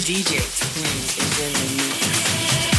DJ Twin is in the mix.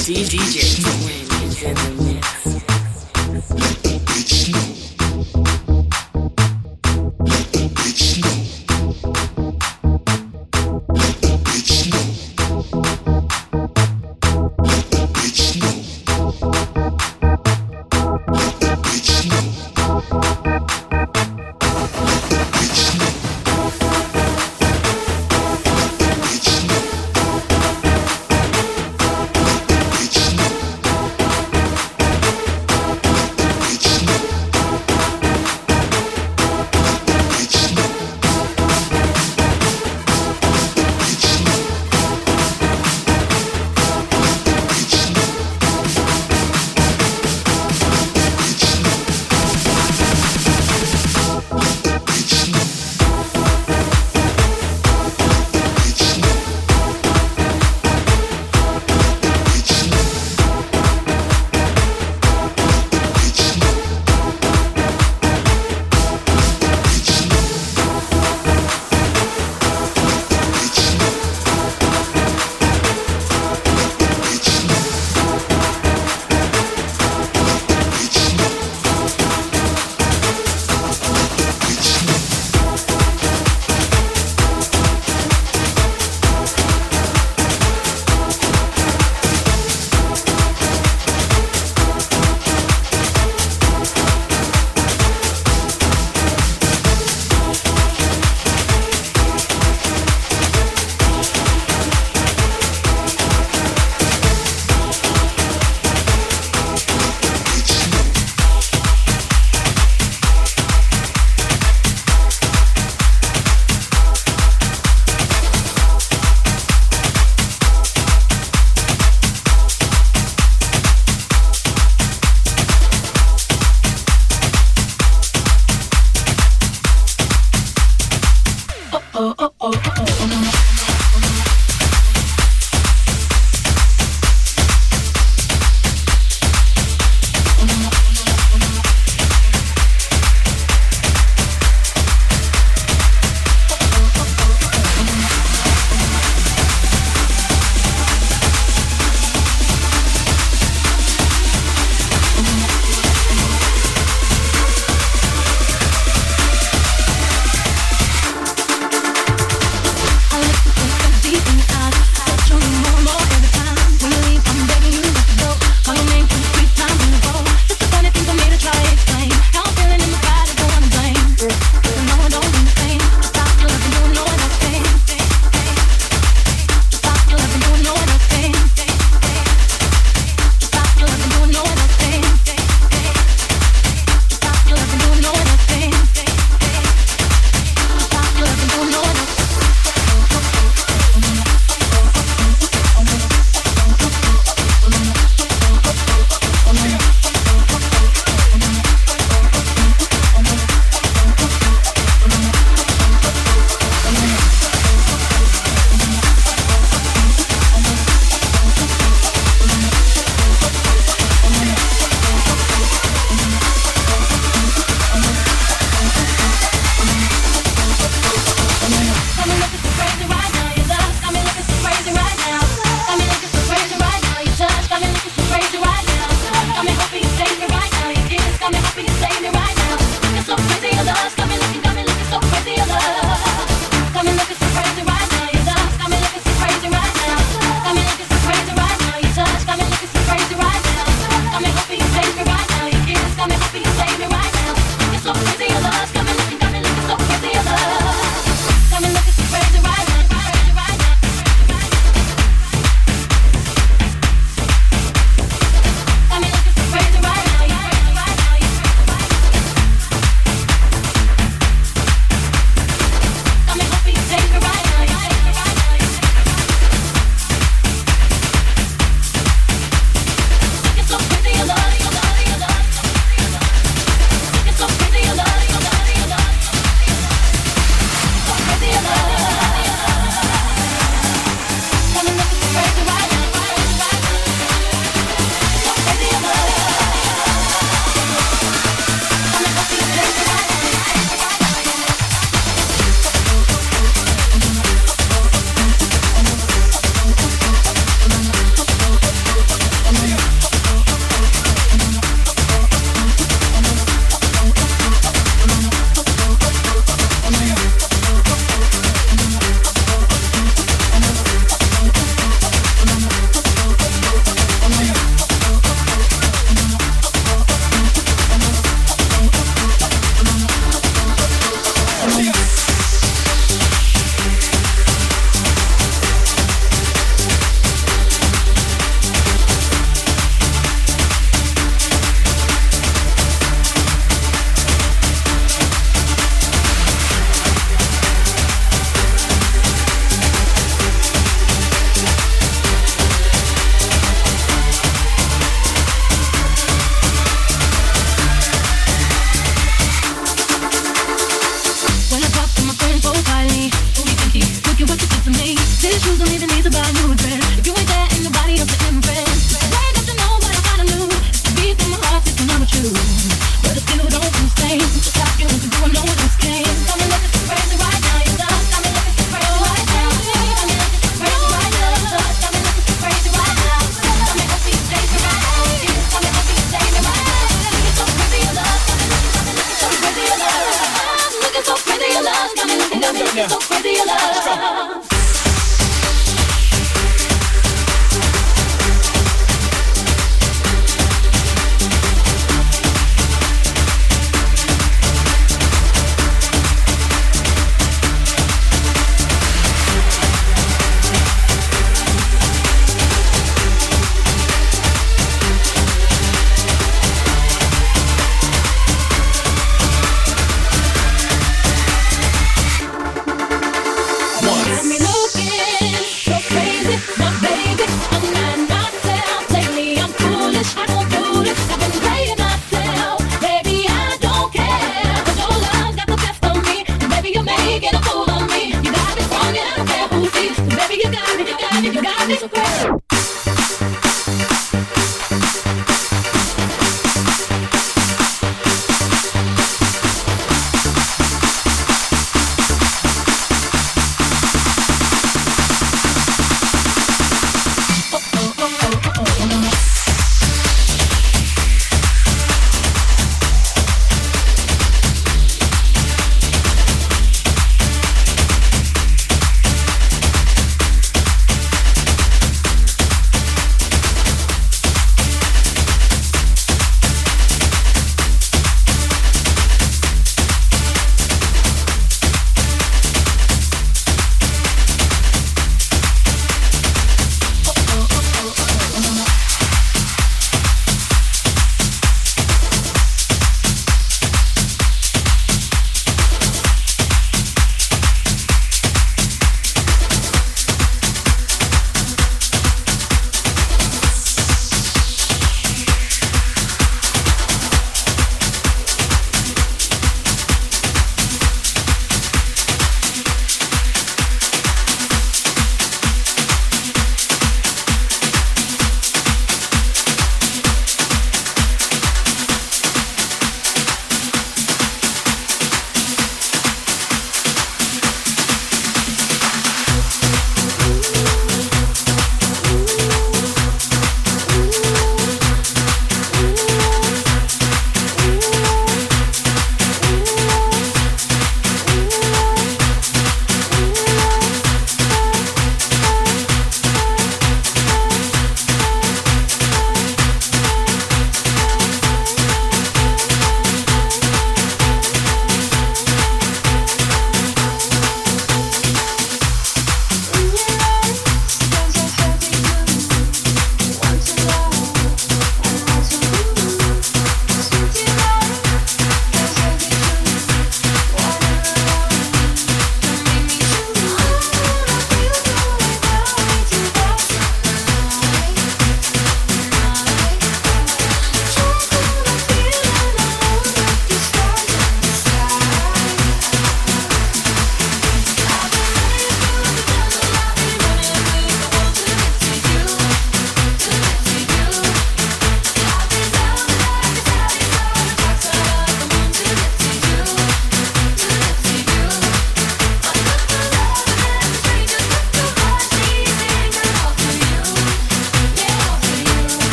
DJ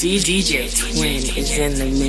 DJ Twin is in the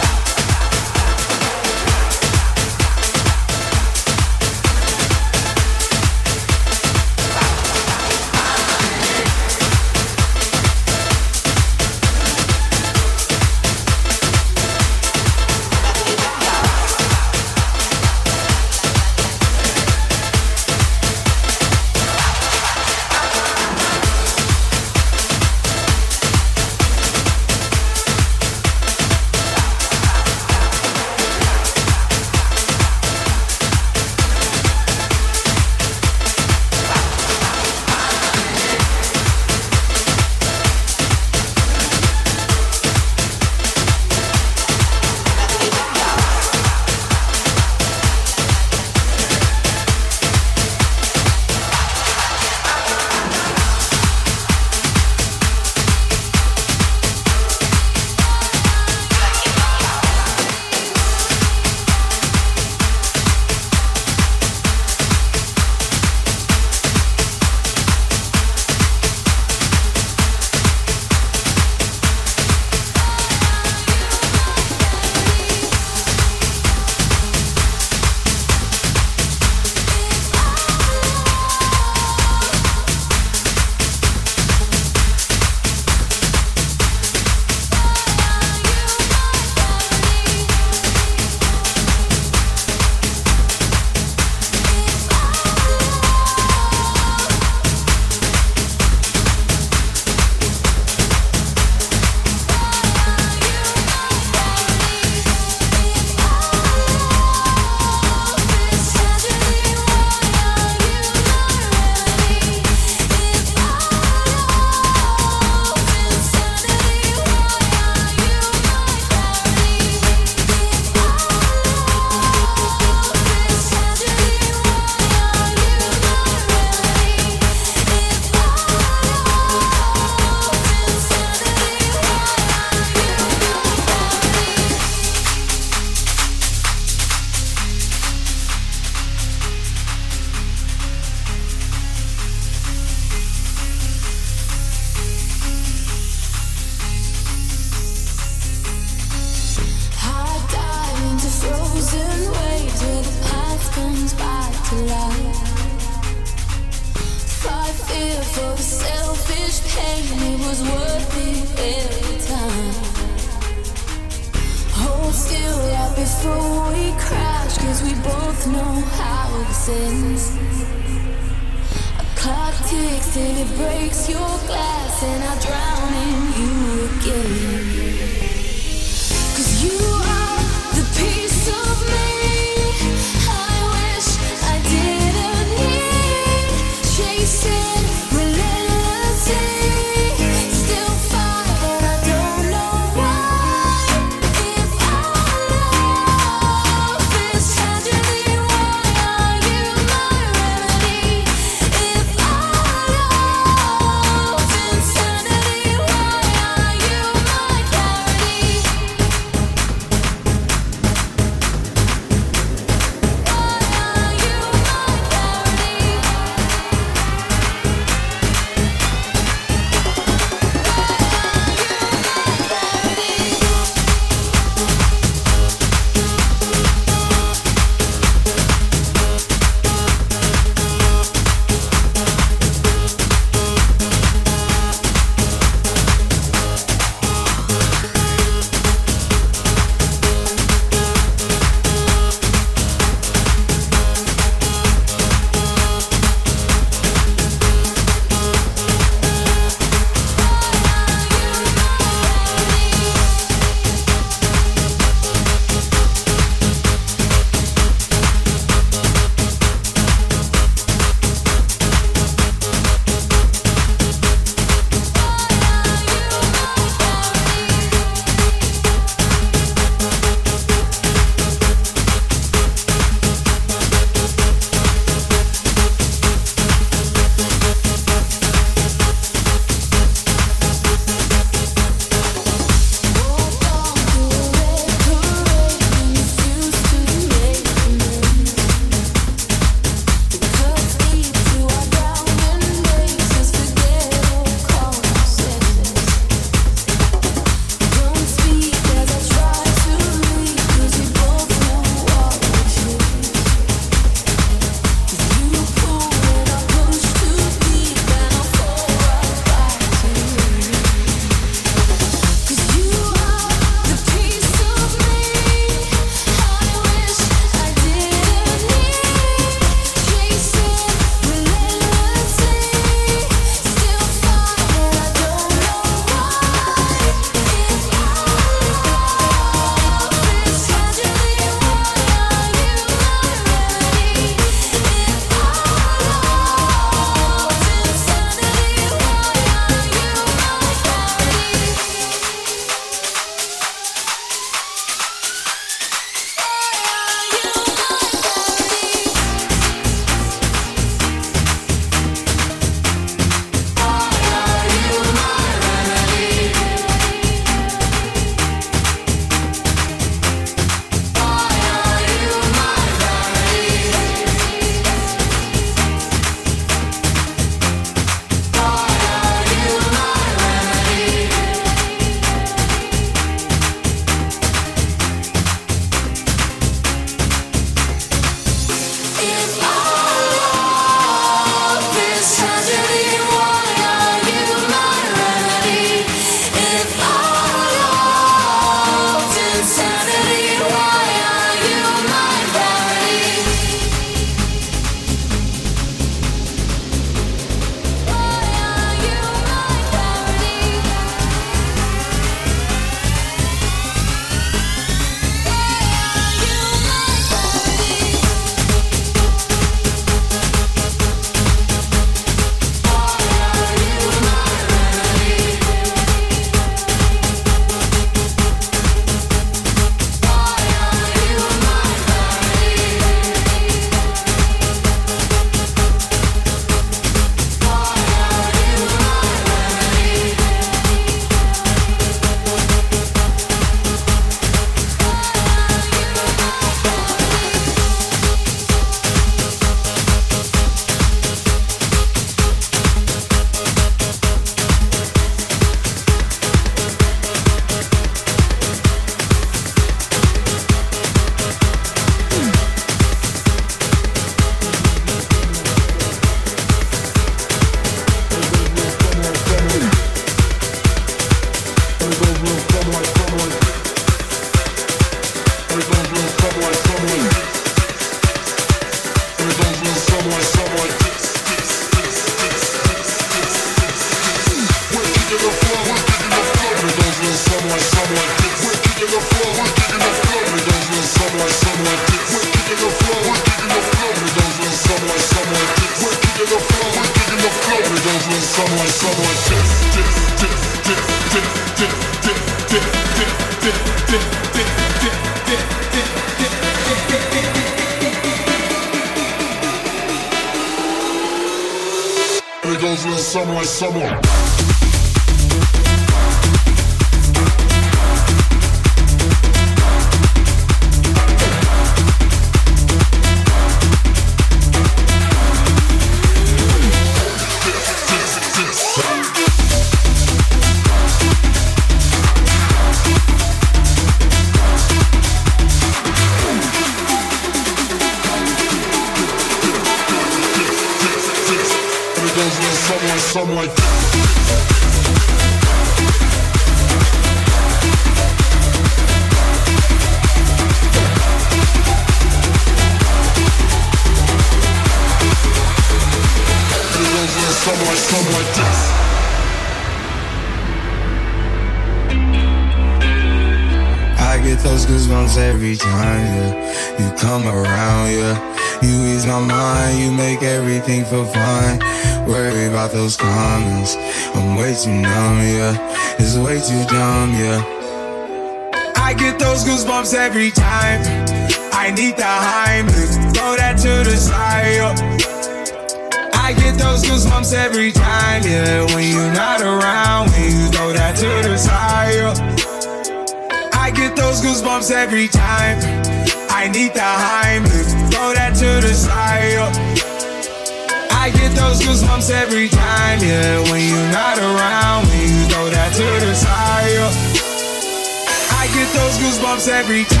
every time,